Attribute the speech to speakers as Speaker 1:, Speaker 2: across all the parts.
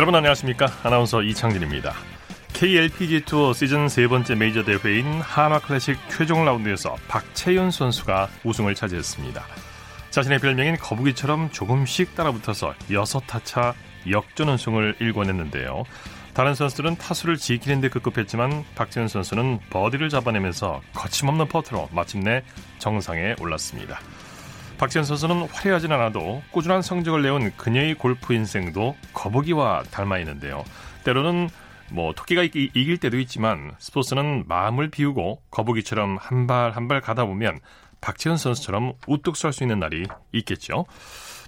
Speaker 1: 여러분 안녕하십니까? 아나운서 이창진입니다. KLPG 투어 시즌 세 번째 메이저 대회인 하마 클래식 최종 라운드에서 박채윤 선수가 우승을 차지했습니다. 자신의 별명인 거북이처럼 조금씩 따라붙어서 6타차 역전 우승을 일궈냈는데요. 다른 선수들은 타수를 지키는 데 급급했지만 박지현 선수는 버디를 잡아내면서 거침없는 퍼트로 마침내 정상에 올랐습니다. 박지현 선수는 화려하진 않아도 꾸준한 성적을 내온 그녀의 골프 인생도 거북이와 닮아 있는데요. 때로는 뭐 토끼가 이, 이길 때도 있지만 스포츠는 마음을 비우고 거북이처럼 한 발 한 발 가다 보면 박지현 선수처럼 우뚝 설 수 있는 날이 있겠죠.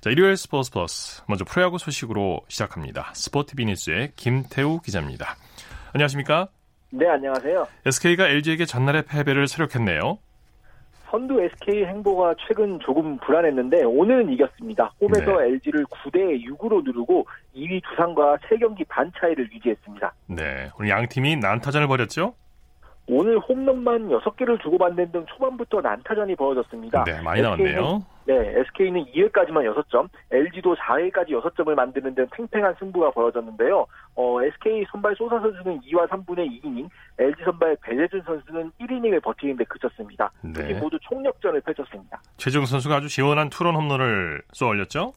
Speaker 1: 자, 일요일 스포츠 플러스. 먼저 프로야구 소식으로 시작합니다. 스포티비 뉴스의 김태우 기자입니다. 안녕하십니까?
Speaker 2: 네, 안녕하세요.
Speaker 1: SK가 LG에게 전날의 패배를 서력했네요.
Speaker 2: 선두 SK 행보가 최근 조금 불안했는데 오늘은 이겼습니다. 홈에서 네. LG를 9대 6으로 누르고 2위 두산과 3경기 반 차이를 유지했습니다.
Speaker 1: 네, 오늘 양 팀이 난타전을 벌였죠?
Speaker 2: 오늘 홈런만 6개를 주고받는 등 초반부터 난타전이 벌어졌습니다.
Speaker 1: 네, 많이 나왔네요.
Speaker 2: 네, SK는 2회까지만 6점, LG도 4회까지 6점을 만드는 등 팽팽한 승부가 벌어졌는데요. 어, SK 선발 소사 선수는 2와 3분의 2이닝, LG 선발 배재준 선수는 1이닝을 버티는 데 그쳤습니다. 네. 특히 모두 총력전을 펼쳤습니다.
Speaker 1: 최정 선수가 아주 시원한 투런 홈런을 쏘아 올렸죠?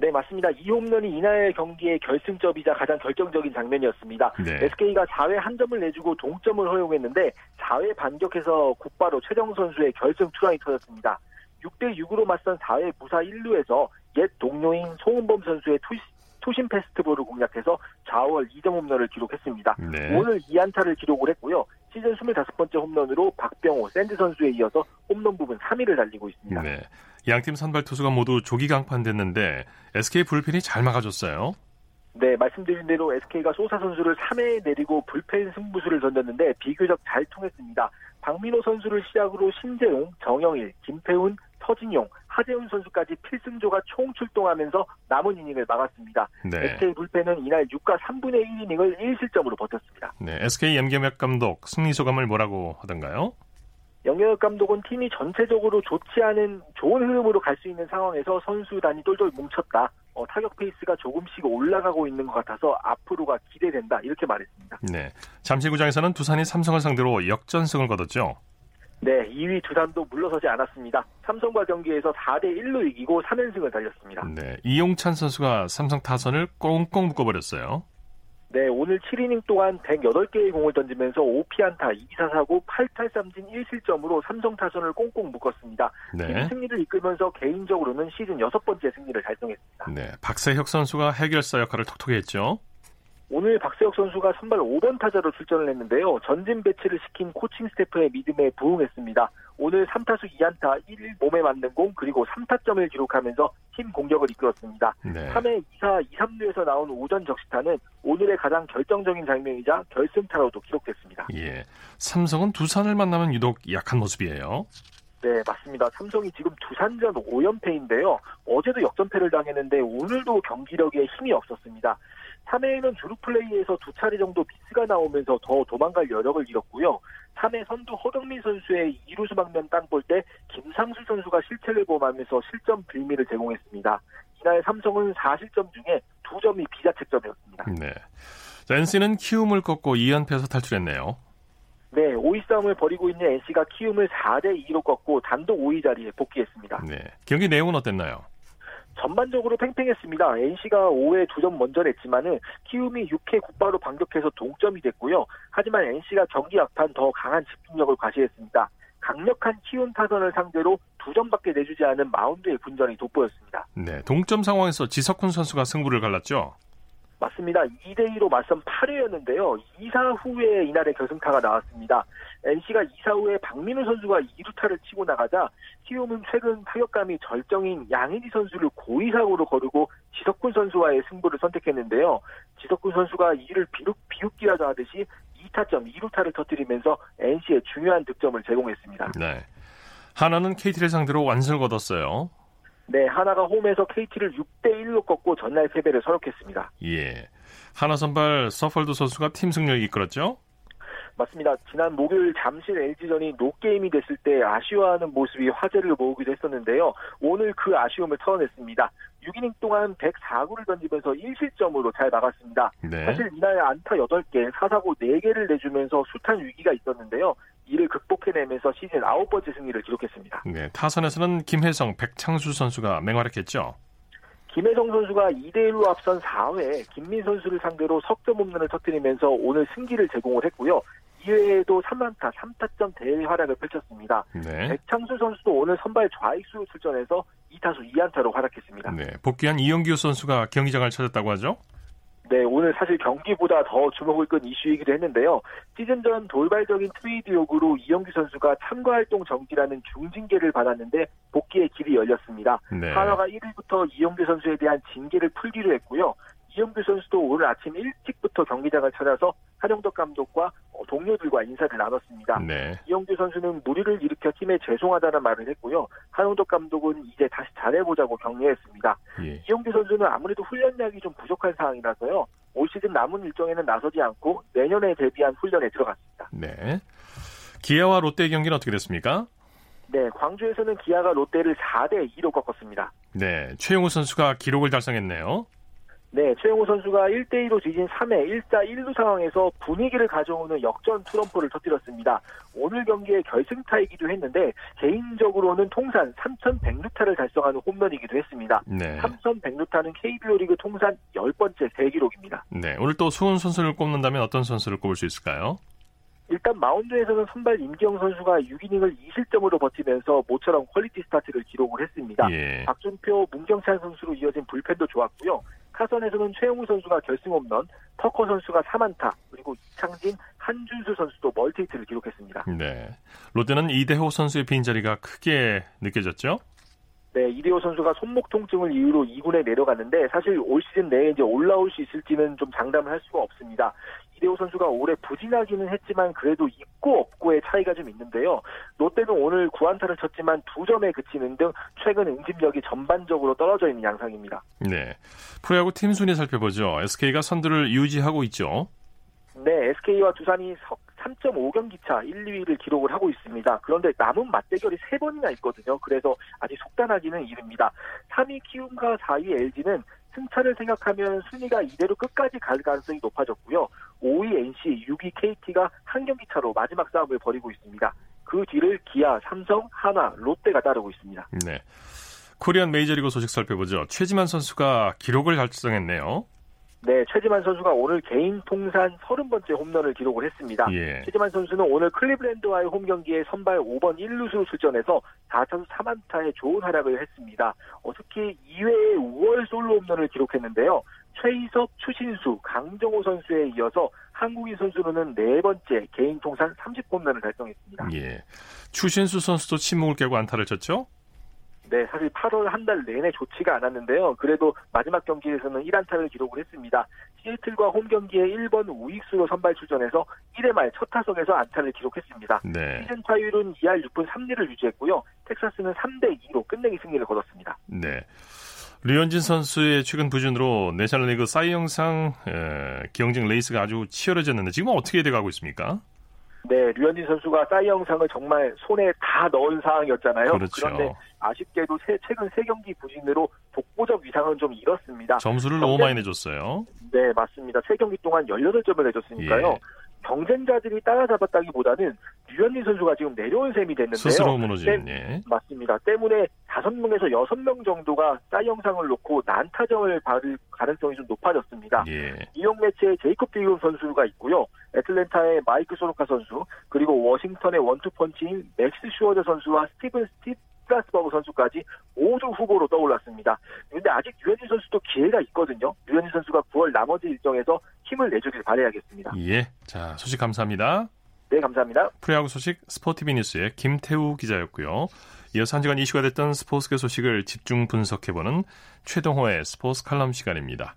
Speaker 2: 네, 맞습니다. 이 홈런이 이날 경기의 결승점이자 가장 결정적인 장면이었습니다. 네. SK가 4회 한 점을 내주고 동점을 허용했는데 4회 반격해서 곧바로 최정 선수의 결승 투런이 터졌습니다. 6대 6으로 맞선 4회 무사 1루에서 옛 동료인 송은범 선수의 투, 투심 fastball을 공략해서 좌월 2점 홈런을 기록했습니다. 네. 오늘 2안타를 기록을 했고요. 시즌 25번째 홈런으로 박병호, 샌즈 선수에 이어서 홈런 부문 3위를 달리고 있습니다. 네.
Speaker 1: 양팀 선발 투수가 모두 조기 강판됐는데 SK 불펜이 잘 막아줬어요.
Speaker 2: 네, 말씀드린 대로 SK가 소사 선수를 3회에 내리고 불펜 승부수를 던졌는데 비교적 잘 통했습니다. 박민호 선수를 시작으로 신재웅, 정영일, 김태훈, 서진용, 하재훈 선수까지 필승조가 총 출동하면서 남은 이닝을 막았습니다. 네. SK 불펜은 이날 6과 3분의 1 이닝을 1실점으로 버텼습니다.
Speaker 1: 네, SK 염겸혁 감독 승리 소감을 뭐라고 하던가요?
Speaker 2: 영역 감독은 팀이 전체적으로 좋지 않은 좋은 흐름으로 갈 수 있는 상황에서 선수단이 똘똘 뭉쳤다. 어, 타격 페이스가 조금씩 올라가고 있는 것 같아서 앞으로가 기대된다. 이렇게 말했습니다.
Speaker 1: 네. 잠실구장에서는 두산이 삼성을 상대로 역전승을 거뒀죠.
Speaker 2: 네, 2위 두산도 물러서지 않았습니다. 삼성과 경기에서 4대 1로 이기고 3연승을 달렸습니다.
Speaker 1: 네, 이용찬 선수가 삼성 타선을 꽁꽁 묶어버렸어요.
Speaker 2: 네, 오늘 7이닝 동안 108개의 공을 던지면서 5피안타, 2사사구, 8탈삼진 1실점으로 삼성 타선을 꽁꽁 묶었습니다. 네. 승리를 이끌면서 개인적으로는 시즌 여섯 번째 승리를 달성했습니다.
Speaker 1: 네, 박세혁 선수가 해결사 역할을 톡톡히 했죠.
Speaker 2: 오늘 박세혁 선수가 선발 5번 타자로 출전을 했는데요. 전진 배치를 시킨 코칭 스태프의 믿음에 부응했습니다. 오늘 3타수 2안타 1 몸에 맞는 공 그리고 3타점을 기록하면서 팀 공격을 이끌었습니다. 네. 3회 2사 2, 3루에서 나온 오전 적시타는 오늘의 가장 결정적인 장면이자 결승타로도 기록됐습니다.
Speaker 1: 예. 삼성은 두산을 만나면 유독 약한 모습이에요.
Speaker 2: 네, 맞습니다. 삼성이 지금 두산전 5연패인데요. 어제도 역전패를 당했는데 오늘도 경기력에 힘이 없었습니다. 3회에는 주루 플레이에서 두 차례 정도 미스가 나오면서 더 도망갈 여력을 잃었고요. 3회 선두 허덕민 선수의 2루수 방면 땅볼 때 김상수 선수가 실책을 범하면서 실점 빌미를 제공했습니다. 이날 삼성은 4실점 중에 2점이 비자책점이었습니다.
Speaker 1: 네. 자, NC는 키움을 꺾고 2연패에서 탈출했네요.
Speaker 2: 네, 5위 싸움을 벌이고 있는 NC가 키움을 4대 2로 꺾고 단독 5위 자리에 복귀했습니다.
Speaker 1: 네. 경기 내용은 어땠나요?
Speaker 2: 전반적으로 팽팽했습니다. NC가 5회 2점 먼저 냈지만은 키움이 6회 곧바로 반격해서 동점이 됐고요. 하지만 NC가 경기 앞판 더 강한 집중력을 과시했습니다. 강력한 키움 타선을 상대로 2점밖에 내주지 않은 마운드의 분전이 돋보였습니다.
Speaker 1: 네, 동점 상황에서 지석훈 선수가 승부를 갈랐죠.
Speaker 2: 맞습니다. 2대2로 맞선 8회였는데요. 2사 후에 이날의 결승타가 나왔습니다. NC가 2사 후에 박민우 선수가 2루타를 치고 나가자 키움은 최근 타격감이 절정인 양희지 선수를 고의사고로 거르고 지석훈 선수와의 승부를 선택했는데요. 지석훈 선수가 이를 비웃, 비웃기라도 하듯이 2타점 2루타를 터뜨리면서 NC에 중요한 득점을 제공했습니다.
Speaker 1: 네. 하나는 KT를 상대로 완승을 거뒀어요.
Speaker 2: 네, 하나가 홈에서 KT를 6대 1로 꺾고 전날 패배를 서력했습니다.
Speaker 1: 예. 하나 선발 서펄드 선수가 팀 승리를 이끌었죠?
Speaker 2: 맞습니다. 지난 목요일 잠실 LG전이 노게임이 됐을 때 아쉬워하는 모습이 화제를 모으기도 했었는데요. 오늘 그 아쉬움을 털어냈습니다. 6이닝 동안 104구를 던지면서 1실점으로 잘 막았습니다. 네. 사실 이날 안타 8개, 사사고 4개를 내주면서 숱한 위기가 있었는데요. 이를 극복해내면서 시즌 9번째 승리를 기록했습니다.
Speaker 1: 네, 타선에서는 김혜성, 백창수 선수가 맹활약했죠.
Speaker 2: 김혜성 선수가 2대1로 앞선 4회 김민 선수를 상대로 석점 홈런을 터뜨리면서 오늘 승기를 제공을 했고요. 이외에도 3안타, 3타점 대회 활약을 펼쳤습니다. 네. 백창수 선수도 오늘 선발 좌익수로 출전해서 2타수 2안타로 활약했습니다.
Speaker 1: 네, 복귀한 이영규 선수가 경기장을 찾았다고 하죠?
Speaker 2: 네, 오늘 사실 경기보다 더 주목을 끈 이슈이기도 했는데요. 시즌 전 돌발적인 트레이드 요구로 이영규 선수가 참가 활동 정지라는 중징계를 받았는데 복귀의 길이 열렸습니다. 네. 하나가 1일부터 이영규 선수에 대한 징계를 풀기로 했고요. 이영규 선수도 오늘 아침 일찍부터 경기장을 찾아서 한영덕 감독과 어, 동료들과 인사를 나눴습니다. 네. 이영규 선수는 무리를 일으켜 팀에 죄송하다는 말을 했고요. 한영덕 감독은 이제 다시 잘해보자고 격려했습니다. 예. 이영규 선수는 아무래도 훈련량이 좀 부족한 상황이라서요. 올 시즌 남은 일정에는 나서지 않고 내년에 대비한 훈련에 들어갔습니다.
Speaker 1: 네. 기아와 롯데 경기는 어떻게 됐습니까?
Speaker 2: 네, 광주에서는 기아가 롯데를 4대 2로 꺾었습니다.
Speaker 1: 네, 최용우 선수가 기록을 달성했네요.
Speaker 2: 네, 최영호 선수가 1대2로 뒤진 3회 1자 1루 상황에서 분위기를 가져오는 역전 트럼프를 터뜨렸습니다. 오늘 경기의 결승타이기도 했는데 개인적으로는 통산 3,100루타를 달성하는 홈런이기도 했습니다. 네. 3,100루타는 KBO 리그 통산 10번째 대기록입니다.
Speaker 1: 네, 오늘 또 수훈 선수를 꼽는다면 어떤 선수를 꼽을 수 있을까요?
Speaker 2: 일단 마운드에서는 선발 임기영 선수가 6이닝을 2실점으로 버티면서 모처럼 퀄리티 스타트를 기록을 했습니다. 예. 박준표, 문경찬 선수로 이어진 불펜도 좋았고요. 타선에서는 최형우 선수가 결승 홈런, 터커 선수가 3안타, 그리고 이창진, 한준수 선수도 멀티히트를 기록했습니다.
Speaker 1: 네. 롯데는 이대호 선수의 빈자리가 크게 느껴졌죠?
Speaker 2: 네, 이대호 선수가 손목 통증을 이유로 2군에 내려갔는데 사실 올 시즌 내에 이제 올라올 수 있을지는 좀 장담을 할 수가 없습니다. 이대호 선수가 올해 부진하기는 했지만 그래도 있고 없고의 차이가 좀 있는데요. 롯데는 오늘 9안타를 쳤지만 두 점에 그치는 등 최근 응집력이 전반적으로 떨어져 있는 양상입니다.
Speaker 1: 네. 프로야구 팀 순위 살펴보죠. SK가 선두를 유지하고 있죠.
Speaker 2: 네, SK와 두산이 3.5경기 차 1, 2위를 기록을 하고 있습니다. 그런데 남은 맞대결이 3번이나 있거든요. 그래서 아직 속단하기는 이릅니다. 3위 키움과 4위 LG는 승차를 생각하면 순위가 이대로 끝까지 갈 가능성이 높아졌고요. 5위 NC, 6위 KT가 한 경기 차로 마지막 싸움을 벌이고 있습니다. 그 뒤를 기아, 삼성, 하나, 롯데가 따르고 있습니다.
Speaker 1: 네. 코리안 메이저리그 소식 살펴보죠. 최지만 선수가 기록을 달성했네요.
Speaker 2: 네, 최지만 선수가 오늘 개인 통산 30번째 홈런을 기록을 했습니다. 예. 최지만 선수는 오늘 클리브랜드와의 홈 경기에 선발 5번 1루수로 출전해서 4타수 3안타의 좋은 활약을 했습니다. 어, 특히 2회에 5월 솔로 홈런을 기록했는데요. 최희섭, 추신수, 강정호 선수에 이어서 한국인 선수로는 네 번째 개인 통산 30홈런을 달성했습니다.
Speaker 1: 예. 추신수 선수도 침묵을 깨고 안타를 쳤죠?
Speaker 2: 네, 사실 8월 한 달 내내 좋지가 않았는데요. 그래도 마지막 경기에서는 1안타를 기록을 했습니다. 시애틀과 홈 경기에 1번 우익수로 선발 출전해서 1회 말 첫 타석에서 안타를 기록했습니다. 네. 시즌 타율은 2할 6분 3리를 유지했고요. 텍사스는 3대 2로 끝내기 승리를 거뒀습니다.
Speaker 1: 네. 류현진 선수의 최근 부진으로 내셔널리그 사이영상 경쟁 레이스가 아주 치열해졌는데 지금 어떻게 돼가고 있습니까?
Speaker 2: 네, 류현진 선수가 사이영상을 정말 손에 다 넣은 상황이었잖아요. 그렇죠. 그런데 아쉽게도 세, 최근 세 경기 부진으로 독보적 위상은 좀 잃었습니다.
Speaker 1: 점수를 너무 많이 내줬어요.
Speaker 2: 네, 맞습니다. 세 경기 동안 18점을 내줬으니까요. 예. 경쟁자들이 따라잡았다기보다는 류현진 선수가 지금 내려온 셈이 됐는데요.
Speaker 1: 스스로 무너진. 네.
Speaker 2: 맞습니다. 때문에 5명에서 6명 정도가 사이영상을 놓고 난타전을 벌일 가능성이 좀 높아졌습니다. 예. 뉴욕 메츠의 제이콥 디그롬 선수가 있고요. 애틀랜타의 마이크 소로카 선수, 그리고 워싱턴의 원투펀치인 맥스 슈어저 선수와 스티븐 스티브 스트라스버그 선수까지 모두 후보로 떠올랐습니다. 그런데 아직 유현진 선수도 기회가 있거든요. 유현진 선수가 9월 나머지 일정에서 힘을 내주길 바라야겠습니다.
Speaker 1: 예. 자, 소식 감사합니다.
Speaker 2: 네, 감사합니다.
Speaker 1: 프로야구 소식 스포티비 뉴스의 김태우 기자였고요. 이어서 한 시간 이슈가 됐던 스포츠계 소식을 집중 분석해보는 최동호의 스포츠 칼럼 시간입니다.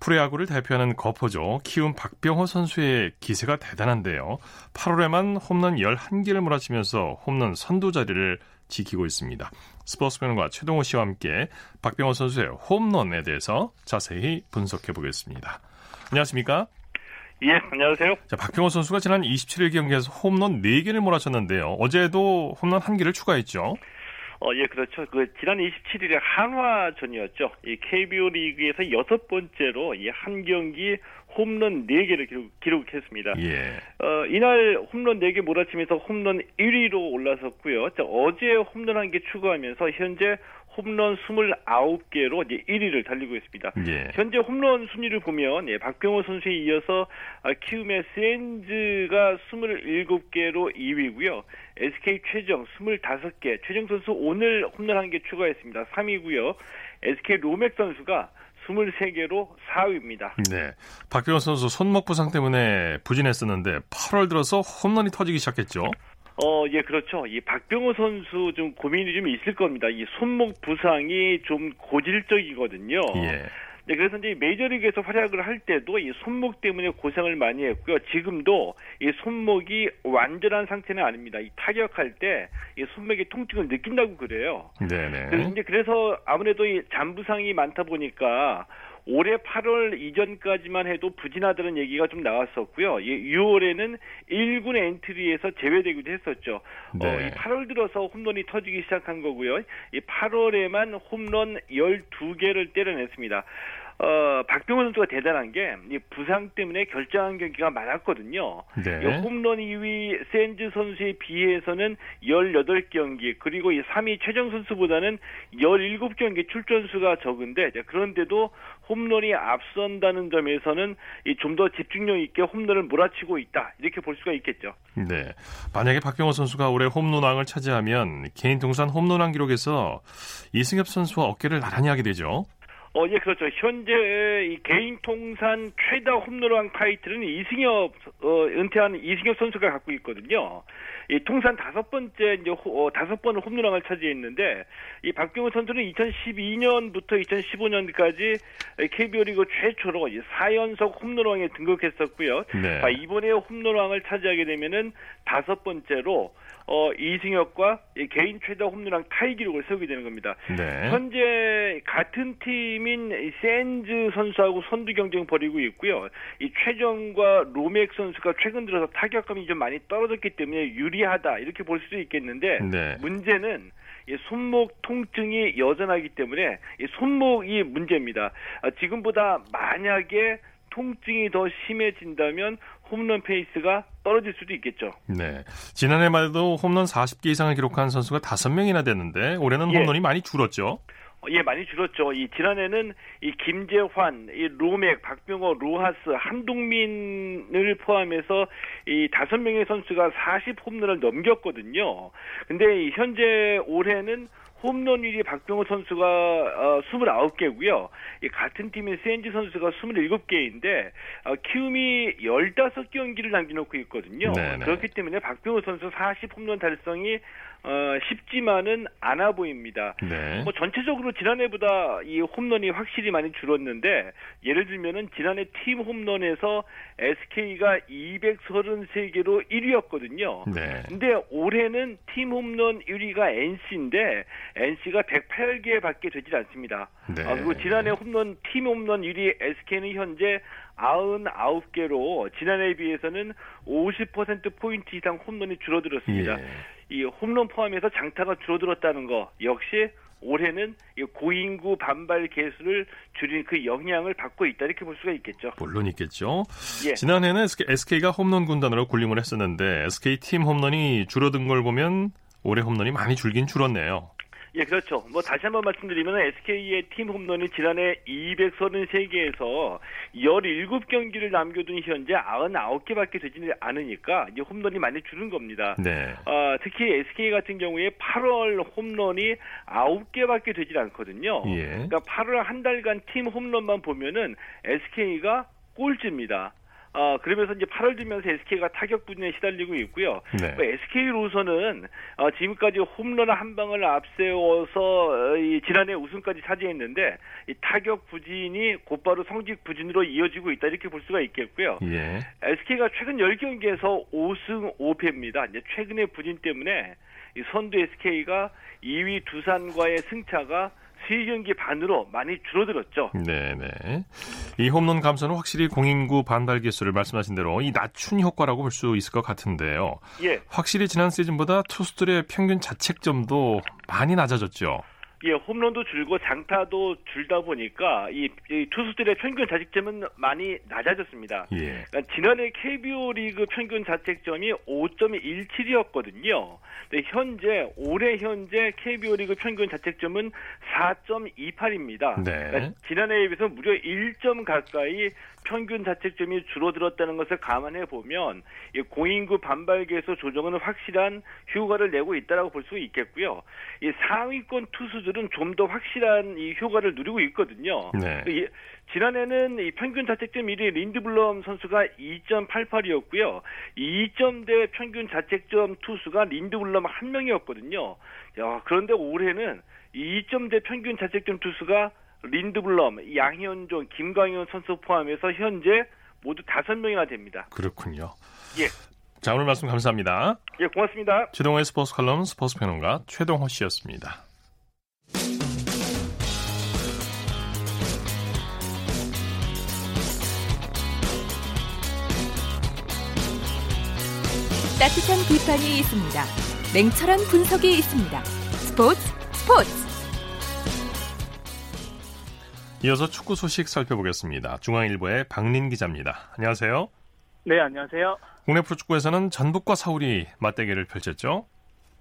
Speaker 1: 프로야구를 대표하는 거포죠. 키움 박병호 선수의 기세가 대단한데요. 8월에만 홈런 11개를 몰아치면서 홈런 선두 자리를 지키고 있습니다. 스포츠평론가 최동호 씨와 함께 박병호 선수의 홈런에 대해서 자세히 분석해 보겠습니다. 안녕하십니까?
Speaker 3: 예, 안녕하세요.
Speaker 1: 자, 박병호 선수가 지난 27일 경기에서 홈런 4개를 몰아쳤는데요. 어제도 홈런 1개를 추가했죠.
Speaker 3: 어, 예, 그렇죠. 그, 지난 27일에 한화전이었죠. 이 KBO 리그에서 여섯 번째로 이 한 경기 홈런 4개를 기록, 했습니다
Speaker 1: 예.
Speaker 3: 어, 이날 홈런 4개 몰아치면서 홈런 1위로 올라섰고요. 자, 어제 홈런 1개 추가하면서 현재 홈런 29개로 이제 1위를 달리고 있습니다.
Speaker 1: 예.
Speaker 3: 현재 홈런 순위를 보면 예, 박병호 선수에 이어서 아, 키움의 센즈가 27개로 2위고요. SK 최정 25개, 최정 선수 오늘 홈런 1개 추가했습니다. 3위고요. SK 로맥 선수가 23개로 4위입니다.
Speaker 1: 네. 박병호 선수 손목 부상 때문에 부진했었는데 8월 들어서 홈런이 터지기 시작했죠.
Speaker 3: 어, 예, 그렇죠. 이 박병호 선수 좀 고민이 좀 있을 겁니다. 이 손목 부상이 좀 고질적이거든요.
Speaker 1: 예.
Speaker 3: 네, 그래서 이제 메이저리그에서 활약을 할 때도 이 손목 때문에 고생을 많이 했고요. 지금도 이 손목이 완전한 상태는 아닙니다. 이 타격할 때 이 손목의 통증을 느낀다고 그래요.
Speaker 1: 네네.
Speaker 3: 그래서 이제 그래서 아무래도 이 잔부상이 많다 보니까 올해 8월 이전까지만 해도 부진하다는 얘기가 좀 나왔었고요. 6월에는 1군 엔트리에서 제외되기도 했었죠.
Speaker 1: 네.
Speaker 3: 어, 이 8월 들어서 홈런이 터지기 시작한 거고요. 이 8월에만 홈런 12개를 때려냈습니다. 어, 박병호 선수가 대단한 게, 이 부상 때문에 결정한 경기가 많았거든요.
Speaker 1: 네.
Speaker 3: 이 홈런 2위 샌즈 선수에 비해서는 18경기, 그리고 이 3위 최정 선수보다는 17경기 출전수가 적은데, 그런데도 홈런이 앞선다는 점에서는 좀 더 집중력 있게 홈런을 몰아치고 있다. 이렇게 볼 수가 있겠죠.
Speaker 1: 네. 만약에 박병호 선수가 올해 홈런왕을 차지하면 개인 통산 홈런왕 기록에서 이승엽 선수와 어깨를 나란히 하게 되죠.
Speaker 3: 어, 예, 그렇죠. 현재 이 개인 통산 최다 홈런왕 타이틀은 이승엽 어, 은퇴한 이승엽 선수가 갖고 있거든요. 이 통산 다섯 번째 이제 호, 어, 다섯 번 홈런왕을 차지했는데 이 박병호 선수는 2012년부터 2015년까지 KBO 리그 최초로 4연속 홈런왕에 등극했었고요.
Speaker 1: 네.
Speaker 3: 아, 이번에 홈런왕을 차지하게 되면은 다섯 번째로 어, 이승엽과 개인 최다 홈런왕 타이 기록을 세우게 되는 겁니다.
Speaker 1: 네.
Speaker 3: 현재 같은 팀인 샌즈 선수하고 선두 경쟁 벌이고 있고요. 이 최정과 로맥 선수가 최근 들어서 타격감이 좀 많이 떨어졌기 때문에 유리 하다 이렇게 볼 수도 있겠는데
Speaker 1: 네.
Speaker 3: 문제는 이 손목 통증이 여전하기 때문에 이 손목이 문제입니다. 아, 지금보다 만약에 통증이 더 심해진다면 홈런 페이스가 떨어질 수도 있겠죠.
Speaker 1: 네. 지난해만 해도 홈런 40개 이상을 기록한 선수가 5명이나 됐는데 올해는
Speaker 3: 예.
Speaker 1: 홈런이 많이 줄었죠.
Speaker 3: 예, 많이 줄었죠. 이 지난해는 이 김재환, 이 로맥, 박병호, 로하스, 한동민을 포함해서 이 다섯 명의 선수가 40 홈런을 넘겼거든요. 근데 이 현재 올해는 홈런율이 박병호 선수가 어, 29개고요. 이 같은 팀인 세인지 선수가 27개인데 어, 키움이 15경기를 남겨놓고 있거든요.
Speaker 1: 네네.
Speaker 3: 그렇기 때문에 박병호 선수 40 홈런 달성이 어, 쉽지만은 않아 보입니다.
Speaker 1: 네.
Speaker 3: 뭐 전체적으로 지난해보다 이 홈런이 확실히 많이 줄었는데 예를 들면은 지난해 팀 홈런에서 SK가 233개로 1위였거든요.
Speaker 1: 네.
Speaker 3: 근데 올해는 팀 홈런 1위가 NC인데 NC가 108개밖에 되질 않습니다.
Speaker 1: 네.
Speaker 3: 아, 그리고 지난해 홈런 팀 홈런 1위 SK는 현재 99개로 지난해에 비해서는 50% 포인트 이상 홈런이 줄어들었습니다.
Speaker 1: 예.
Speaker 3: 이 홈런 포함해서 장타가 줄어들었다는 거 역시 올해는 이 고인구 반발 개수를 줄인 그 영향을 받고 있다 이렇게 볼 수가 있겠죠.
Speaker 1: 물론 있겠죠.
Speaker 3: 예.
Speaker 1: 지난해는 SK가 홈런 군단으로 군림을 했었는데 SK 팀 홈런이 줄어든 걸 보면 올해 홈런이 많이 줄긴 줄었네요.
Speaker 3: 예, 그렇죠. 뭐 다시 한번 말씀드리면 SK의 팀 홈런이 지난해 233개에서 17경기를 남겨둔 현재 99개밖에 되지 않으니까 이제 홈런이 많이 줄은 겁니다.
Speaker 1: 네.
Speaker 3: 아, 특히 SK 같은 경우에 8월 홈런이 9개밖에 되질 않거든요.
Speaker 1: 예.
Speaker 3: 그러니까 8월 한 달간 팀 홈런만 보면은 SK가 꼴찌입니다. 아, 그러면서 이제 8월 들면서 SK가 타격 부진에 시달리고 있고요.
Speaker 1: 네.
Speaker 3: 뭐 SK로서는 어, 지금까지 홈런 한 방을 앞세워서 어, 이 지난해 우승까지 차지했는데 이 타격 부진이 곧바로 성직 부진으로 이어지고 있다 이렇게 볼 수가 있겠고요.
Speaker 1: 예.
Speaker 3: SK가 최근 10경기에서 5승 5패입니다. 이제 최근의 부진 때문에 이 선두 SK가 2위 두산과의 승차가 3경기 반으로 많이 줄어들었죠.
Speaker 1: 네네. 이 홈런 감소는 확실히 공인구 반발 개수를 말씀하신 대로 이 낮춘 효과라고 볼 수 있을 것 같은데요. 예. 확실히 지난 시즌보다 투수들의 평균 자책점도 많이 낮아졌죠.
Speaker 3: 예, 홈런도 줄고 장타도 줄다 보니까 이, 이 투수들의 평균 자책점은 많이 낮아졌습니다. 예. 그러니까 지난해 KBO 리그 평균 자책점이 5.17이었거든요. 근데 현재 올해 현재 KBO 리그 평균 자책점은 4.28입니다. 네. 그러니까 지난해에 비해서 무려 1점 가까이 평균 자책점이 줄어들었다는 것을 감안해 보면 공인구 반발기에서 조정은 확실한 효과를 내고 있다라고 볼 수 있겠고요. 이 상위권 투수들은 좀 더 확실한 이 효과를 누리고 있거든요. 네. 이, 지난해는 이 평균 자책점 1위 린드블럼 선수가 2.88이었고요. 2점대 평균 자책점 투수가 린드블럼 한 명이었거든요. 야, 그런데 올해는 2점대 평균 자책점 투수가 린드블럼, 양현종, 김광현 선수 포함해서 현재 모두 다섯 명이나 됩니다.
Speaker 1: 그렇군요. 예. 자, 오늘 말씀 감사합니다.
Speaker 3: 예, 고맙습니다.
Speaker 1: 최동호의 스포츠 칼럼 스포츠 평론가 최동호 씨였습니다.
Speaker 4: 따뜻한 비판이 있습니다. 냉철한 분석이 있습니다. 스포츠 스포츠
Speaker 1: 이어서 축구 소식 살펴보겠습니다. 중앙일보의 박린 기자입니다. 안녕하세요.
Speaker 5: 네, 안녕하세요.
Speaker 1: 국내 프로축구에서는 전북과 서울이 맞대결을 펼쳤죠.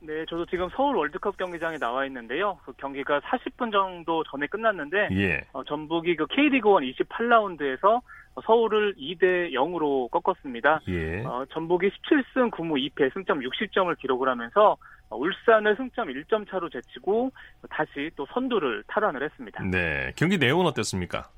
Speaker 5: 네, 저도 지금 서울 월드컵 경기장에 나와 있는데요. 그 경기가 40분 정도 전에 끝났는데 예. 어, 전북이 그 K리그 1 28라운드에서 서울을 2대 0으로 꺾었습니다. 예. 어, 전북이 17승 9무 2패 승점 60점을 기록을 하면서 울산을 승점 1점 차로 제치고 다시 또 선두를 탈환을 했습니다.
Speaker 1: 네, 경기 내용은 어땠습니까?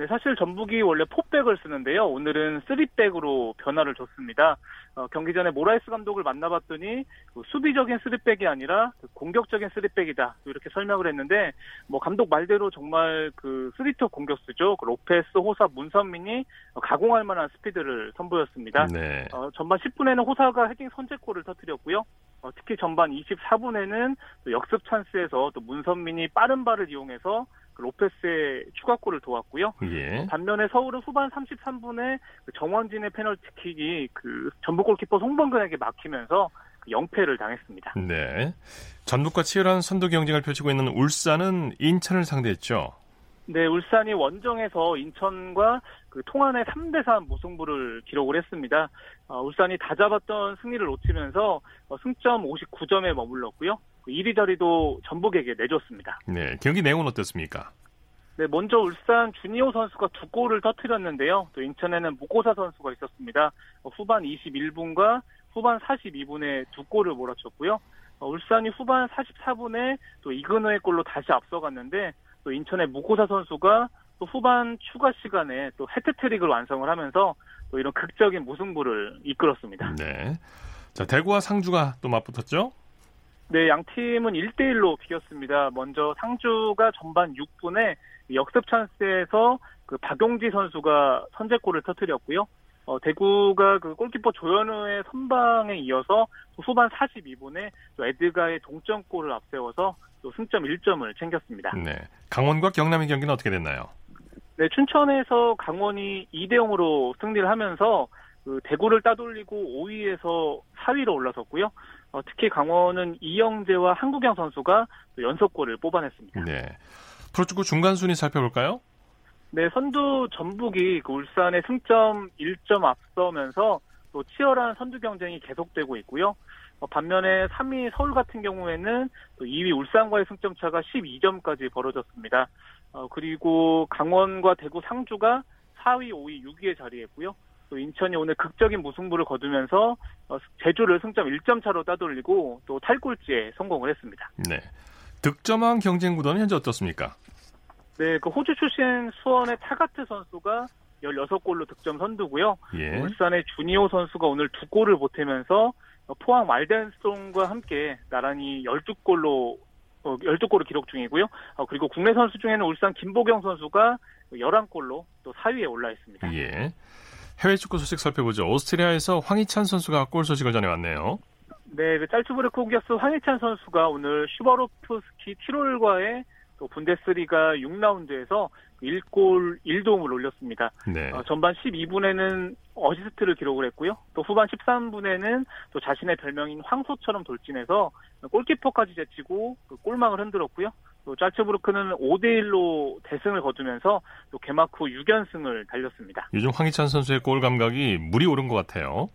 Speaker 5: 네, 사실 전북이 원래 포백을 쓰는데요. 오늘은 쓰리백으로 변화를 줬습니다. 어, 경기 전에 모라이스 감독을 만나봤더니 그 수비적인 쓰리백이 아니라 그 공격적인 쓰리백이다 이렇게 설명을 했는데 뭐 감독 말대로 정말 그 쓰리톱 공격수죠. 그 로페스, 호사, 문선민이 가공할 만한 스피드를 선보였습니다. 네. 어, 전반 10분에는 호사가 헤딩 선제골을 터뜨렸고요. 어, 특히 전반 24분에는 역습 찬스에서 또 문선민이 빠른 발을 이용해서 그 로페스의 추가골을 도왔고요. 예. 반면에 서울은 후반 33분에 그 정원진의 페널티킥이 그 전북 골키퍼 송범근에게 막히면서 그 영패를 당했습니다.
Speaker 1: 네. 전북과 치열한 선두 경쟁을 펼치고 있는 울산은 인천을 상대했죠.
Speaker 5: 네, 울산이 원정에서 인천과 그 통안의 3대3 무승부를 기록을 했습니다. 어, 울산이 다 잡았던 승리를 놓치면서 어, 승점 59점에 머물렀고요. 1위 그 자리도 전북에게 내줬습니다.
Speaker 1: 네, 경기 내용은 어땠습니까?
Speaker 5: 네, 먼저 울산 주니오 선수가 두 골을 터뜨렸는데요. 또 인천에는 무고사 선수가 있었습니다. 어, 후반 21분과 후반 42분에 두 골을 몰아쳤고요. 어, 울산이 후반 44분에 또 이근호의 골로 다시 앞서갔는데 또 인천의 무고사 선수가 또 후반 추가 시간에 또 해트트릭을 완성을 하면서 또 이런 극적인 무승부를 이끌었습니다.
Speaker 1: 네. 자, 대구와 상주가 또 맞붙었죠?
Speaker 5: 네, 양 팀은 1대1로 비겼습니다. 먼저 상주가 전반 6분에 역습 찬스에서 그 박용지 선수가 선제골을 터뜨렸고요. 어, 대구가 그 골키퍼 조현우의 선방에 이어서 후반 42분에 또 에드가의 동점골을 앞세워서 또 승점 1점을 챙겼습니다.
Speaker 1: 네. 강원과 경남의 경기는 어떻게 됐나요?
Speaker 5: 네, 춘천에서 강원이 2대 0으로 승리를 하면서 그 대구를 따돌리고 5위에서 4위로 올라섰고요. 어, 특히 강원은 이영재와 한국영 선수가 연속골을 뽑아냈습니다.
Speaker 1: 네. 프로축구 중간 순위 살펴볼까요?
Speaker 5: 네, 선두 전북이 그 울산의 승점 1점 앞서면서 또 치열한 선두 경쟁이 계속되고 있고요. 어, 반면에 3위 서울 같은 경우에는 또 2위 울산과의 승점 차가 12점까지 벌어졌습니다. 어, 그리고 강원과 대구 상주가 4위, 5위, 6위에 자리했고요. 또 인천이 오늘 극적인 무승부를 거두면서 어, 제주를 승점 1점 차로 따돌리고 또 탈골지에 성공을 했습니다.
Speaker 1: 네. 득점왕 경쟁 구도는 현재 어떻습니까?
Speaker 5: 네, 그 호주 출신 수원의 타가트 선수가 16골로 득점 선두고요. 예. 울산의 주니오 선수가 오늘 두 골을 보태면서 포항 말덴스톤과 함께 나란히 12골로 어, 12골을 기록 중이고요. 어, 그리고 국내 선수 중에는 울산 김보경 선수가 11골로 또 4위에 올라 있습니다.
Speaker 1: 예. 해외 축구 소식 살펴보죠. 오스트리아에서 황희찬 선수가 골 소식을 전해왔네요.
Speaker 5: 네, 그 짤츠부르크 공격수 황희찬 선수가 오늘 슈바로프스키 티롤과의 또 분데스리가 6라운드에서 1골 1도움을 올렸습니다. 네. 어, 전반 12분에는 어시스트를 기록을 했고요. 또 후반 13분에는 또 자신의 별명인 황소처럼 돌진해서 골키퍼까지 제치고 그 골망을 흔들었고요. 또 짤츠부르크는 5대1로 대승을 거두면서 또 개막 후 6연승을 달렸습니다.
Speaker 1: 요즘 황희찬 선수의 골 감각이 물이 오른 것 같아요.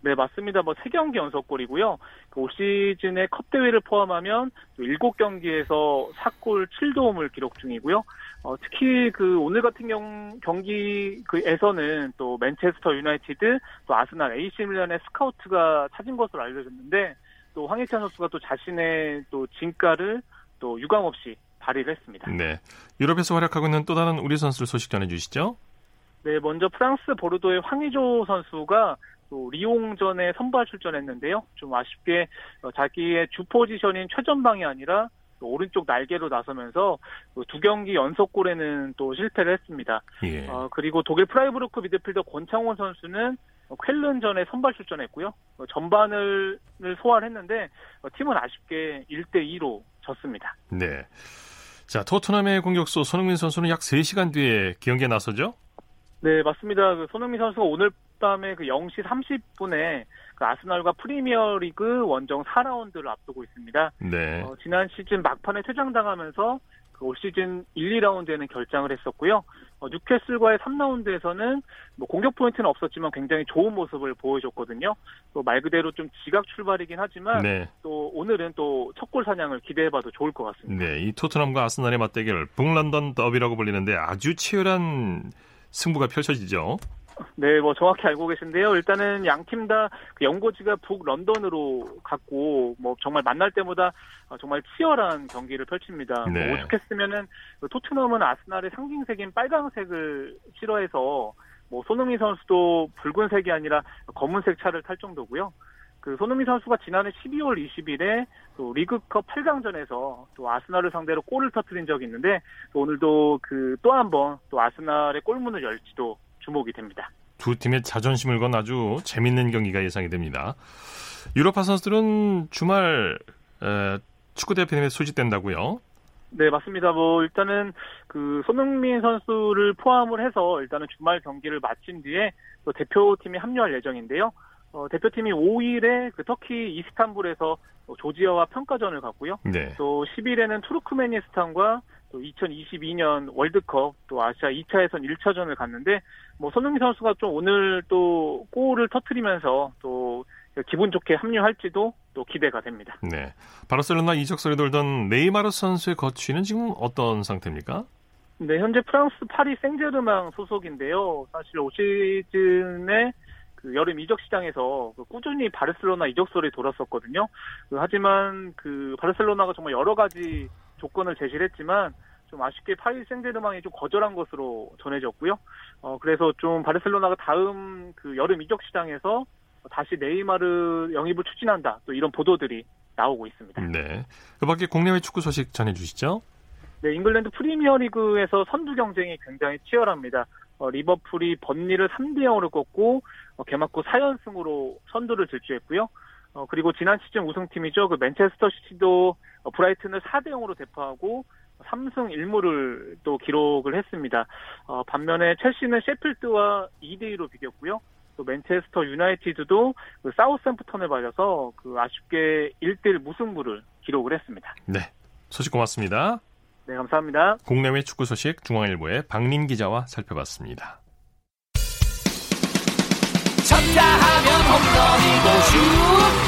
Speaker 5: 네, 맞습니다. 뭐 3경기 연속골이고요. 그올 시즌의 컵 대회를 포함하면 7경기에서 4골 7도움을 기록 중이고요. 어, 특히 그 오늘 같은 경, 경기에서는 또 맨체스터 유나이티드, 또 아스날, AC 밀란의 스카우트가 찾은 것으로 알려졌는데 또 황희찬 선수가 또 자신의 또 진가를 또 유감 없이 발휘를 했습니다.
Speaker 1: 네. 유럽에서 활약하고 있는 또 다른 우리 선수를 소식 전해주시죠.
Speaker 5: 네, 먼저 프랑스 보르도의 황의조 선수가 또 리옹전에 선발 출전했는데요. 좀 아쉽게 어, 자기의 주 포지션인 최전방이 아니라 오른쪽 날개로 나서면서 두 경기 연속골에는 또 실패를 했습니다. 예. 어, 그리고 독일 프라이부르크 미드필더 권창훈 선수는 쾰른전에 선발 출전했고요. 어, 전반을 소화했는데 어, 팀은 아쉽게 1대 2로 졌습니다.
Speaker 1: 네. 자, 토트넘의 공격수 손흥민 선수는 약 3시간 뒤에 경기에 나서죠?
Speaker 5: 네, 맞습니다. 그 손흥민 선수가 오늘 밤에 그 0시 30분에 그 아스날과 프리미어리그 원정 4라운드를 앞두고 있습니다. 네. 어, 지난 시즌 막판에 퇴장당하면서 그 올 시즌 1, 2라운드에는 결장을 했었고요. 어, 뉴캐슬과의 3라운드에서는 뭐 공격 포인트는 없었지만 굉장히 좋은 모습을 보여줬거든요. 또 말 그대로 좀 지각 출발이긴 하지만 네. 또 오늘은 또 첫 골 사냥을 기대해봐도 좋을 것 같습니다.
Speaker 1: 네, 이 토트넘과 아스날의 맞대결 북런던 더비라고 불리는데 아주 치열한 승부가 펼쳐지죠.
Speaker 5: 네, 뭐 정확히 알고 계신데요. 일단은 양 팀다그 연고지가 북 런던으로 갔고 뭐 정말 만날 때보다 정말 치열한 경기를 펼칩니다. 뭐 네. 뭐 오죽했으면은 그 토트넘은 아스날의 상징색인 빨강색을 싫어해서 뭐 손흥민 선수도 붉은색이 아니라 검은색 차를 탈 정도고요. 그 손흥민 선수가 지난해 12월 20일에 또 리그컵 8강전에서 또 아스날을 상대로 골을 터뜨린 적이 있는데 오늘도 그 또 한 번 또 아스날의 골문을 열지도 주목이 됩니다.
Speaker 1: 두 팀의 자존심을 건 아주 재밌는 경기가 예상이 됩니다. 유로파 선수들은 주말 에, 축구 대표팀에 소집된다고요?
Speaker 5: 네, 맞습니다. 뭐 일단은 그 손흥민 선수를 포함을 해서 일단은 주말 경기를 마친 뒤에 또 대표팀이 합류할 예정인데요. 어, 대표팀이 5일에 그 터키 이스탄불에서 조지아와 평가전을 갖고요. 네. 또 10일에는 투르크메니스탄과 또 2022년 월드컵 또 아시아 2차 예선 1차전을 갔는데 뭐 손흥민 선수가 좀 오늘 또 골을 터트리면서 또 기분 좋게 합류할지도 또 기대가 됩니다.
Speaker 1: 네. 바르셀로나 이적설이 돌던 네이마르 선수의 거취는 지금 어떤 상태입니까?
Speaker 5: 네, 현재 프랑스 파리 생제르맹 소속인데요. 사실 올 시즌에 그 여름 이적 시장에서 그 꾸준히 바르셀로나 이적설이 돌았었거든요. 그 하지만 그 바르셀로나가 정말 여러 가지 조건을 제시를 했지만 좀 아쉽게 파리 생제르맹이 좀 거절한 것으로 전해졌고요. 어 그래서 좀 바르셀로나가 다음 그 여름 이적 시장에서 다시 네이마르 영입을 추진한다. 또 이런 보도들이 나오고 있습니다.
Speaker 1: 네. 그밖에 국내외 축구 소식 전해 주시죠.
Speaker 5: 네, 잉글랜드 프리미어리그에서 선두 경쟁이 굉장히 치열합니다. 어, 리버풀이 번니를 3대 0으로 꺾고 어, 개막 후 4연승으로 선두를 질주했고요. 어, 그리고 지난 시즌 우승팀이죠. 그 맨체스터 시티도 어, 브라이튼을 4대 0으로 대파하고 3승 1무를 또 기록을 했습니다. 어, 반면에 첼시는 셰필드와 2대 2로 비겼고요. 또 맨체스터 유나이티드도 그 사우스햄프턴을 맞아서 그 아쉽게 1대1 무승부를 기록을 했습니다.
Speaker 1: 네. 소식 고맙습니다.
Speaker 5: 네, 감사합니다.
Speaker 1: 국내외 축구 소식 중앙일보의 박린 기자와 살펴봤습니다. 쳤다 하면 홈런이고 슛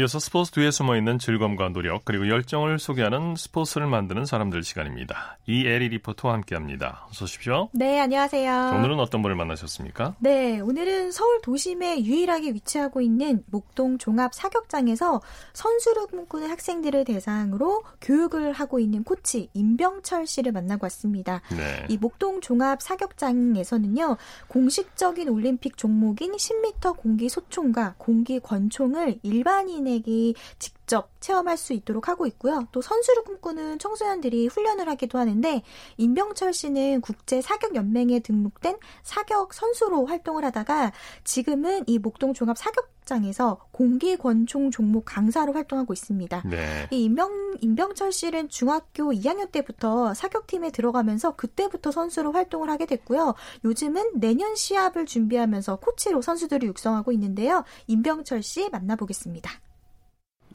Speaker 1: 이어서 스포츠 뒤에 숨어있는 즐거움과 노력 그리고 열정을 소개하는 스포츠를 만드는 사람들 시간입니다. 이에리 리포터와 함께합니다. 어서 오십시오.
Speaker 6: 네, 안녕하세요.
Speaker 1: 오늘은 어떤 분을 만나셨습니까?
Speaker 6: 네, 오늘은 서울 도심에 유일하게 위치하고 있는 목동 종합 사격장에서 선수를 꿈꾸는 학생들을 대상으로 교육을 하고 있는 코치 임병철 씨를 만나고 왔습니다. 네. 이 목동 종합 사격장에서는요, 공식적인 올림픽 종목인 10m 공기 소총과 공기 권총을 일반인 의 선생님에게 직접 체험할 수 있도록 하고 있고요. 또 선수를 꿈꾸는 청소년들이 훈련을 하기도 하는데 임병철 씨는 국제 사격 연맹에 등록된 사격 선수로 활동을 하다가 지금은 이 목동 종합 사격 장에서 공기 권총 종목 강사로 활동하고 있습니다. 네. 이 임병 임병철 씨는 중학교 2학년 때부터 사격팀에 들어가면서 그때부터 선수로 활동을 하게 됐고요. 요즘은 내년 시합을 준비하면서 코치로 선수들을 육성하고 있는데요. 임병철 씨 만나보겠습니다.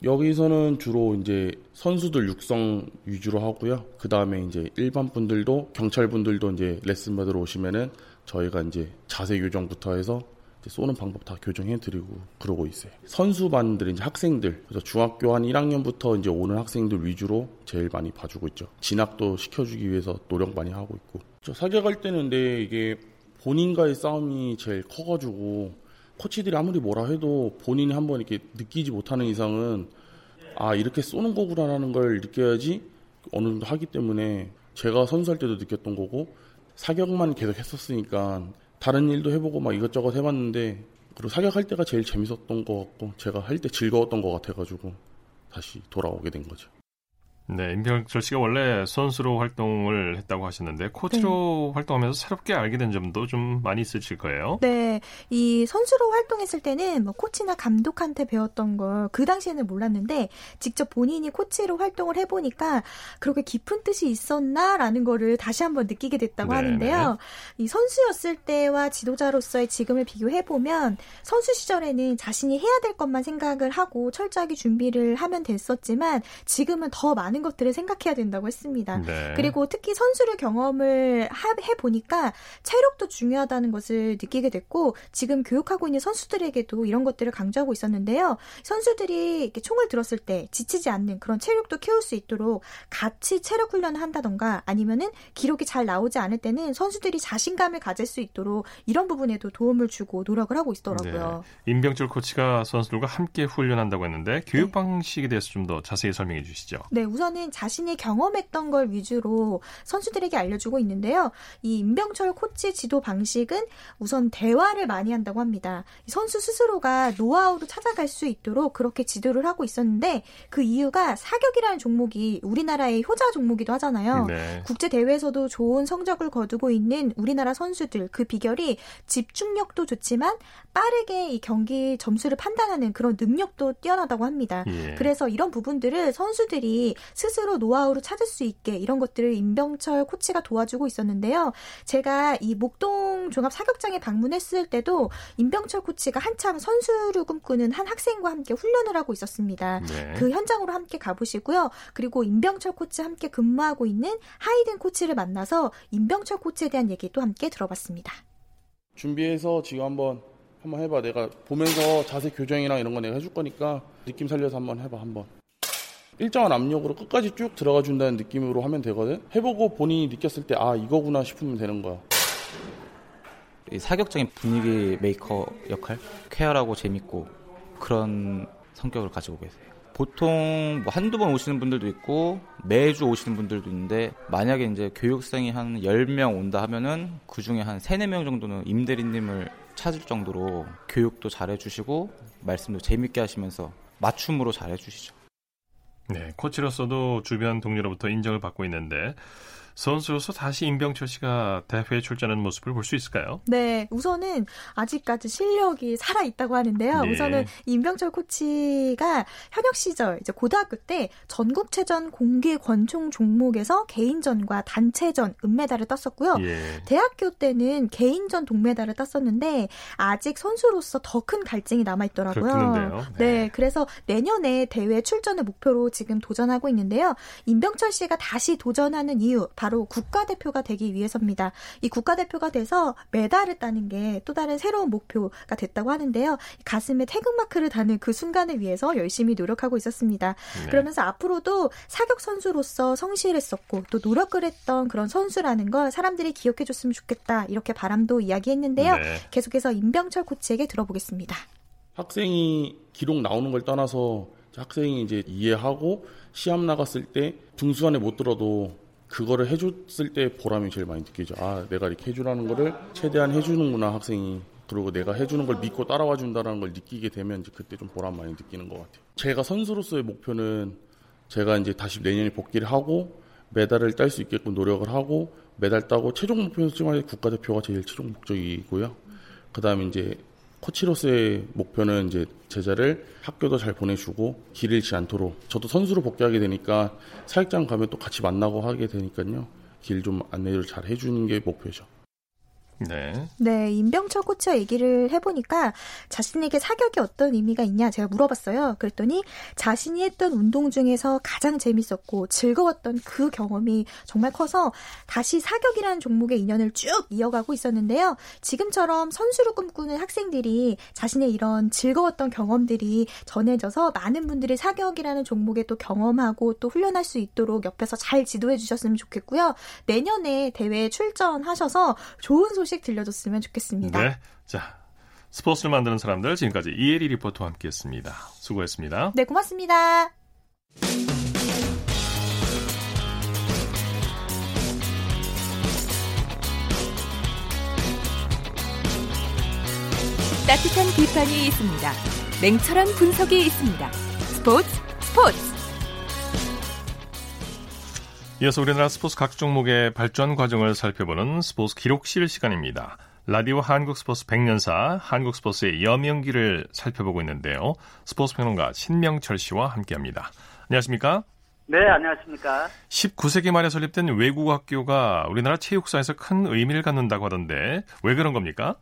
Speaker 7: 여기서는 주로 이제 선수들 육성 위주로 하고요. 그 다음에 이제 일반 분들도 경찰 분들도 이제 레슨 받으러 오시면은 저희가 이제 자세 교정부터 해서 쏘는 방법 다 교정해드리고 그러고 있어요. 선수반들 이제 학생들 그래서 중학교 한 1학년부터 이제 오는 학생들 위주로 제일 많이 봐주고 있죠. 진학도 시켜주기 위해서 노력 많이 하고 있고. 저 사격할 때는 근데 이게 본인과의 싸움이 제일 커가지고 코치들이 아무리 뭐라 해도 본인이 한번 이렇게 느끼지 못하는 이상은 아 이렇게 쏘는 거구나라는 걸 느껴야지 어느 정도 하기 때문에 제가 선수할 때도 느꼈던 거고 사격만 계속 했었으니까 다른 일도 해보고 막 이것저것 해봤는데 그리고 사격할 때가 제일 재밌었던 것 같고 제가 할 때 즐거웠던 것 같아가지고 다시 돌아오게 된 거죠.
Speaker 1: 네, 임병철 씨가 원래 선수로 활동을 했다고 하셨는데 코치로 네. 활동하면서 새롭게 알게 된 점도 좀 많이 있으실 거예요.
Speaker 6: 네, 이 선수로 활동했을 때는 뭐 코치나 감독한테 배웠던 걸 그 당시에는 몰랐는데 직접 본인이 코치로 활동을 해보니까 그렇게 깊은 뜻이 있었나라는 거를 다시 한번 느끼게 됐다고 네, 하는데요. 네. 이 선수였을 때와 지도자로서의 지금을 비교해 보면 선수 시절에는 자신이 해야 될 것만 생각을 하고 철저하게 준비를 하면 됐었지만 지금은 더 많은 많은 것들을 생각해야 된다고 했습니다. 네. 그리고 특히 선수를 경험을 해 보니까 체력도 중요하다는 것을 느끼게 됐고 지금 교육하고 있는 선수들에게도 이런 것들을 강조하고 있었는데요. 선수들이 이렇게 총을 들었을 때 지치지 않는 그런 체력도 키울 수 있도록 같이 체력 훈련을 한다던가 아니면은 기록이 잘 나오지 않을 때는 선수들이 자신감을 가질 수 있도록 이런 부분에도 도움을 주고 노력을 하고 있더라고요.
Speaker 1: 네. 임병철 코치가 선수들과 함께 훈련한다고 했는데 교육 네. 방식에 대해서 좀 더 자세히 설명해 주시죠.
Speaker 6: 네, 우선 우선은 자신이 경험했던 걸 위주로 선수들에게 알려주고 있는데요. 이 임병철 코치 지도 방식은 우선 대화를 많이 한다고 합니다. 선수 스스로가 노하우로 찾아갈 수 있도록 그렇게 지도를 하고 있었는데 그 이유가 사격이라는 종목이 우리나라의 효자 종목이기도 하잖아요. 네. 국제 대회에서도 좋은 성적을 거두고 있는 우리나라 선수들 그 비결이 집중력도 좋지만 빠르게 이 경기 점수를 판단하는 그런 능력도 뛰어나다고 합니다. 예. 그래서 이런 부분들을 선수들이 스스로 노하우를 찾을 수 있게 이런 것들을 임병철 코치가 도와주고 있었는데요. 제가 이 목동 종합 사격장에 방문했을 때도 임병철 코치가 한참 선수를 꿈꾸는 한 학생과 함께 훈련을 하고 있었습니다. 네. 그 현장으로 함께 가보시고요. 그리고 임병철 코치 함께 근무하고 있는 하이든 코치를 만나서 임병철 코치에 대한 얘기도 함께 들어봤습니다.
Speaker 7: 준비해서 지금 한번 한번 해봐. 내가 보면서 자세 교정이랑 이런 거 내가 해줄 거니까 느낌 살려서 한번 해봐 한번. 일정한 압력으로 끝까지 쭉 들어가 준다는 느낌으로 하면 되거든. 해보고 본인이 느꼈을 때 아 이거구나 싶으면 되는 거야.
Speaker 8: 이 사격적인 분위기 메이커 역할, 쾌활하고 재밌고 그런 성격을 가지고 계세요. 보통 뭐 한두 번 오시는 분들도 있고 매주 오시는 분들도 있는데 만약에 이제 교육생이 한 10명 온다 하면은 그 중에 한 3, 4명 정도는 임대리님을 찾을 정도로 교육도 잘해 주시고 말씀도 재밌게 하시면서 맞춤으로 잘해 주시죠.
Speaker 1: 네, 코치로서도 주변 동료로부터 인정을 받고 있는데 선수로서 다시 임병철 씨가 대회에 출전하는 모습을 볼 수 있을까요?
Speaker 6: 네, 우선은 아직까지 실력이 살아 있다고 하는데요. 네. 우선은 임병철 코치가 현역 시절 이제 고등학교 때 전국체전 공개 권총 종목에서 개인전과 단체전 은메달을 땄었고요. 예. 대학교 때는 개인전 동메달을 땄었는데 아직 선수로서 더 큰 갈증이 남아 있더라고요. 네. 네, 그래서 내년에 대회 출전을 목표로 지금 도전하고 있는데요. 임병철 씨가 다시 도전하는 이유 바로 국가대표가 되기 위해서입니다. 이 국가대표가 돼서 메달을 따는 게 또 다른 새로운 목표가 됐다고 하는데요. 가슴에 태극마크를 다는 그 순간을 위해서 열심히 노력하고 있었습니다. 네. 그러면서 앞으로도 사격 선수로서 성실했었고 또 노력을 했던 그런 선수라는 걸 사람들이 기억해 줬으면 좋겠다. 이렇게 바람도 이야기했는데요. 네. 계속해서 임병철 코치에게 들어보겠습니다.
Speaker 7: 학생이 기록 나오는 걸 떠나서 학생이 이제 이해하고 시험 나갔을 때 등수 안에 못 들어도 그거를 해줬을 때 보람이 제일 많이 느끼죠. 아, 내가 이렇게 해주라는 거를 최대한 해주는구나, 학생이. 그리고 내가 해주는 걸 믿고 따라와 준다는 걸 느끼게 되면 이제 그때 좀 보람 많이 느끼는 것 같아요. 제가 선수로서의 목표는 제가 이제 다시 내년에 복귀를 하고 메달을 딸 수 있게끔 노력을 하고 메달 따고 최종 목표는 솔직히 국가대표가 제일 최종 목적이고요. 그 다음에 이제 코치로서의 목표는 이제 제자를 학교도 잘 보내주고 길 잃지 않도록 저도 선수로 복귀하게 되니까 사육장 가면 또 같이 만나고 하게 되니까요. 길 좀 안내를 잘 해주는 게 목표죠.
Speaker 6: 네. 네, 임병철 코치와 얘기를 해보니까 자신에게 사격이 어떤 의미가 있냐 제가 물어봤어요. 그랬더니 자신이 했던 운동 중에서 가장 재밌었고 즐거웠던 그 경험이 정말 커서 다시 사격이라는 종목의 인연을 쭉 이어가고 있었는데요. 지금처럼 선수로 꿈꾸는 학생들이 자신의 이런 즐거웠던 경험들이 전해져서 많은 분들이 사격이라는 종목에 또 경험하고 또 훈련할 수 있도록 옆에서 잘 지도해 주셨으면 좋겠고요. 내년에 대회에 출전하셔서 좋은 소식 소식 들려줬으면 좋겠습니다. 네.
Speaker 1: 자, 스포츠를 만드는 사람들 지금까지 이혜리 리포터와 함께했습니다. 수고했습니다.
Speaker 6: 네, 고맙습니다.
Speaker 4: 따뜻한 비판이 있습니다. 냉철한 분석이 있습니다. 스포츠 스포츠.
Speaker 1: 이어서 우리나라 스포츠 각 종목의 발전 과정을 살펴보는 스포츠 기록실 시간입니다. 라디오 한국 스포츠 100년사 한국 스포츠의 여명기를 살펴보고 있는데요. 스포츠 평론가 신명철 씨와 함께합니다. 안녕하십니까?
Speaker 9: 네, 안녕하십니까?
Speaker 1: 19세기 말에 설립된 외국 학교가 우리나라 체육사에서 큰 의미를 갖는다고 하던데 왜 그런 겁니까?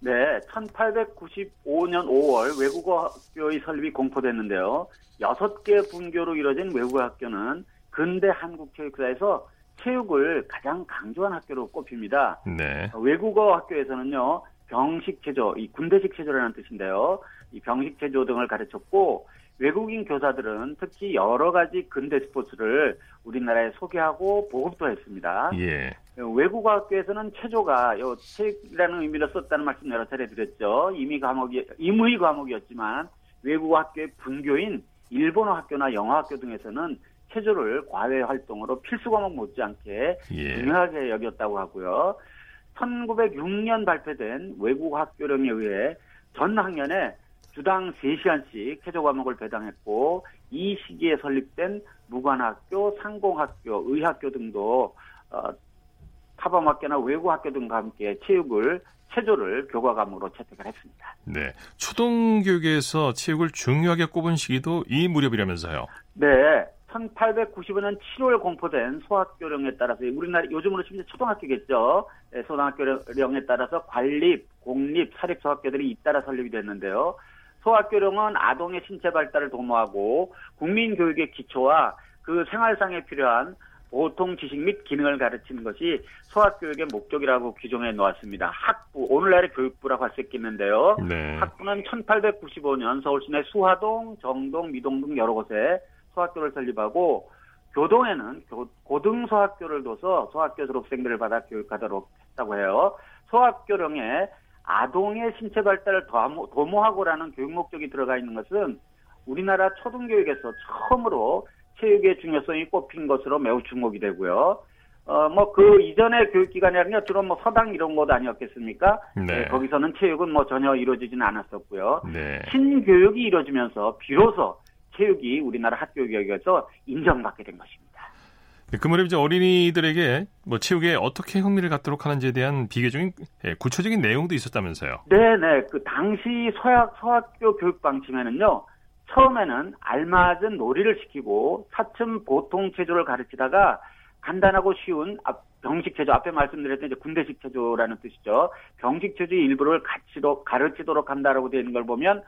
Speaker 9: 네, 1895년 5월 외국어 학교의 설립이 공포됐는데요. 6개 분교로 이뤄진 외국어 학교는 근대 한국 체육사에서 체육을 가장 강조한 학교로 꼽힙니다. 네. 외국어 학교에서는요, 병식 체조, 이 군대식 체조라는 뜻인데요. 이 병식 체조 등을 가르쳤고, 외국인 교사들은 특히 여러 가지 근대 스포츠를 우리나라에 소개하고 보급도 했습니다. 예. 외국어 학교에서는 체조가 요 체육이라는 의미로 썼다는 말씀 여러 차례 드렸죠. 이미 과목이 임의 과목이었지만 외국어 학교의 분교인 일본어 학교나 영어 학교 등에서는 체조를 과외 활동으로 필수 과목 못지않게 예. 중요하게 여겼다고 하고요. 1906년 발표된 외국 학교령에 의해 전 학년에 주당 3시간씩 체조 과목을 배당했고 이 시기에 설립된 무관학교, 상공학교, 의학교 등도 어, 타범학교나 외국학교 등과 함께 체육을 체조를 교과 과목으로 채택을 했습니다.
Speaker 1: 네, 초등교육에서 체육을 중요하게 꼽은 시기도 이 무렵이라면서요?
Speaker 9: 네, 1895년 7월 공포된 소학교령에 따라서 우리나라 요즘으로 치면 초등학교겠죠. 네, 소등학교령에 따라서 관립, 공립, 사립 소학교들이 잇따라 설립이 됐는데요. 소학교령은 아동의 신체 발달을 도모하고 국민 교육의 기초와 그 생활상에 필요한 보통 지식 및 기능을 가르치는 것이 소학교육의 목적이라고 규정해 놓았습니다. 학부, 오늘날의 교육부라고 할 수 있겠는데요. 네. 학부는 1895년 서울 시내 수화동, 정동, 미동 등 여러 곳에 소학교를 설립하고 교동에는 고등소학교를 둬서 소학교 졸업생들을 받아 교육하도록 했다고 해요. 소학교령에 아동의 신체 발달을 도모하고라는 교육 목적이 들어가 있는 것은 우리나라 초등교육에서 처음으로 체육의 중요성이 꼽힌 것으로 매우 주목이 되고요. 어, 뭐, 그 이전의 교육기관이라는 게 주로 뭐 서당 이런 것 아니었겠습니까? 네. 네, 거기서는 체육은 뭐 전혀 이루어지지는 않았었고요. 네. 신교육이 이루어지면서 비로소 체육이 우리나라 학교 교육에서 인정받게 된 것입니다.
Speaker 1: 네, 그 무렵 이제 어린이들에게 뭐 체육에 어떻게 흥미를 갖도록 하는지에 대한 비교적인 예, 구체적인 내용도 있었다면서요?
Speaker 9: 네 네. 그 당시 서학 서학교 교육 방침에는요. 처음에는 알맞은 놀이를 시키고 사춘 보통 체조를 가르치다가 간단하고 쉬운 병식 체조 앞에 말씀드렸던 이제 군대식 체조라는 뜻이죠. 병식 체조의 일부를 가르치도록 한다라고 되어 있는 걸 보면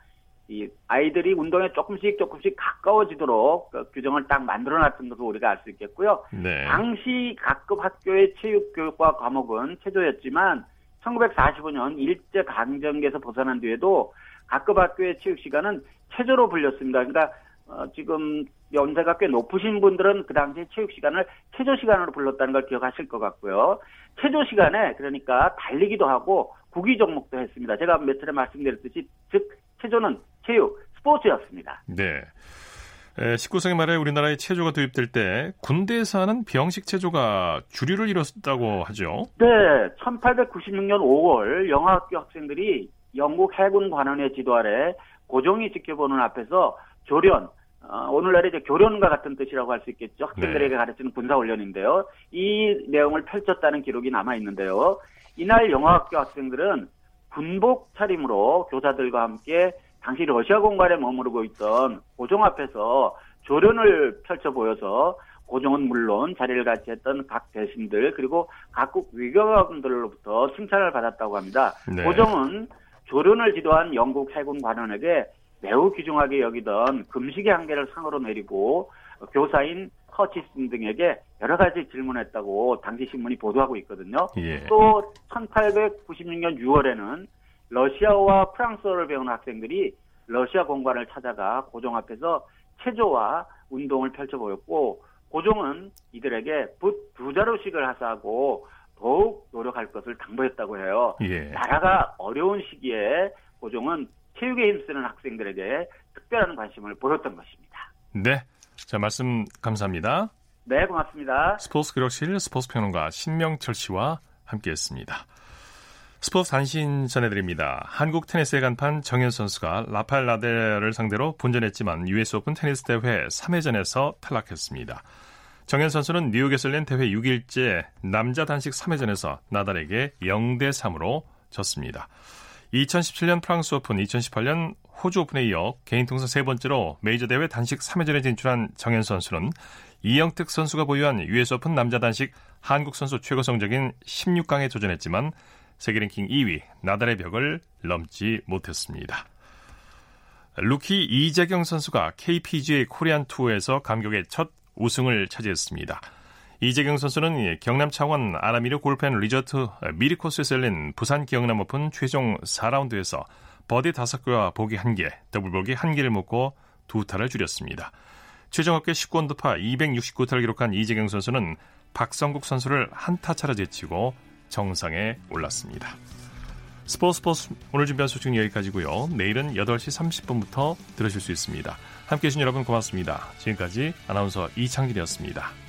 Speaker 9: 이 아이들이 운동에 조금씩 조금씩 가까워지도록 그 규정을 딱 만들어놨던 것을 우리가 알 수 있겠고요. 네. 당시 각급 학교의 체육 교육과 과목은 체조였지만 1945년 일제 강점기에서 벗어난 뒤에도 각급 학교의 체육 시간은 체조로 불렸습니다. 그러니까 어, 지금 연세가 꽤 높으신 분들은 그 당시에 체육 시간을 체조 시간으로 불렀다는 걸 기억하실 것 같고요. 체조 시간에 그러니까 달리기도 하고 구기 종목도 했습니다. 제가 몇 차례 말씀드렸듯이 즉 체조는 체육 스포츠였습니다.
Speaker 1: 네. 19세기 말에 우리나라에 체조가 도입될 때 군대에서 하는 병식 체조가 주류를 이뤘다고 하죠.
Speaker 9: 네, 1896년 5월 영화학교 학생들이 영국 해군 관원의 지도 아래 고종이 지켜보는 앞에서 조련, 어, 오늘날의 이제 교련과 같은 뜻이라고 할 수 있겠죠. 학생들에게 네. 가르치는 군사훈련인데요. 이 내용을 펼쳤다는 기록이 남아 있는데요. 이날 영화학교 학생들은 군복 차림으로 교사들과 함께 당시 러시아 공간에 머무르고 있던 고종 앞에서 조련을 펼쳐 보여서 고종은 물론 자리를 같이 했던 각 대신들 그리고 각국 위교관들로부터 칭찬을 받았다고 합니다. 네. 고종은 조련을 지도한 영국 해군 관원에게 매우 귀중하게 여기던 금식의 한계를 상으로 내리고 교사인 허치슨 등에게 여러 가지 질문했다고 당시 신문이 보도하고 있거든요. 예. 또 1896년 6월에는 러시아와 프랑스어를 배우는 학생들이 러시아 공관을 찾아가 고종 앞에서 체조와 운동을 펼쳐 보였고 고종은 이들에게 붓 두 자루씩을 하사하고 더욱 노력할 것을 당부했다고 해요. 예. 나라가 어려운 시기에 고종은 체육에 힘쓰는 학생들에게 특별한 관심을 보였던 것입니다.
Speaker 1: 네. 자, 말씀 감사합니다.
Speaker 9: 네, 고맙습니다.
Speaker 1: 스포츠 기록실 스포츠 평론가 신명철 씨와 함께했습니다. 스포츠 단신 전해드립니다. 한국 테니스의 간판 정현 선수가 라파엘 나델을 상대로 본전했지만 US 오픈 테니스 대회 3회전에서 탈락했습니다. 정현 선수는 뉴욕에서 열린 대회 6일째 남자 단식 3회전에서 나달에게 0대 3으로 졌습니다. 2017년 프랑스 오픈, 2018년 호주 오픈에 이어 개인 통산 세 번째로 메이저 대회 단식 3회전에 진출한 정현 선수는 이형택 선수가 보유한 US 오픈 남자 단식 한국 선수 최고 성적인 16강에 도전했지만 세계 랭킹 2위 나달의 벽을 넘지 못했습니다. 루키 이재경 선수가 KPGA 코리안 투어에서 감격의 첫 우승을 차지했습니다. 이재경 선수는 경남 창원 아라미르 골프앤 리조트 미르코스에서 열린 부산 경남 오픈 최종 4라운드에서 버디 5개와 보기 1개, 더블 보기 1개를 먹고 두 타를 줄였습니다. 최종 합계 19언더파 269타를 기록한 이재경 선수는 박성국 선수를 한 타 차로 제치고 정상에 올랐습니다. 스포츠 스포츠 오늘 준비한 소식은 여기까지고요. 내일은 8시 30분부터 들으실 수 있습니다. 함께해 주신 여러분 고맙습니다. 지금까지 아나운서 이창진이었습니다.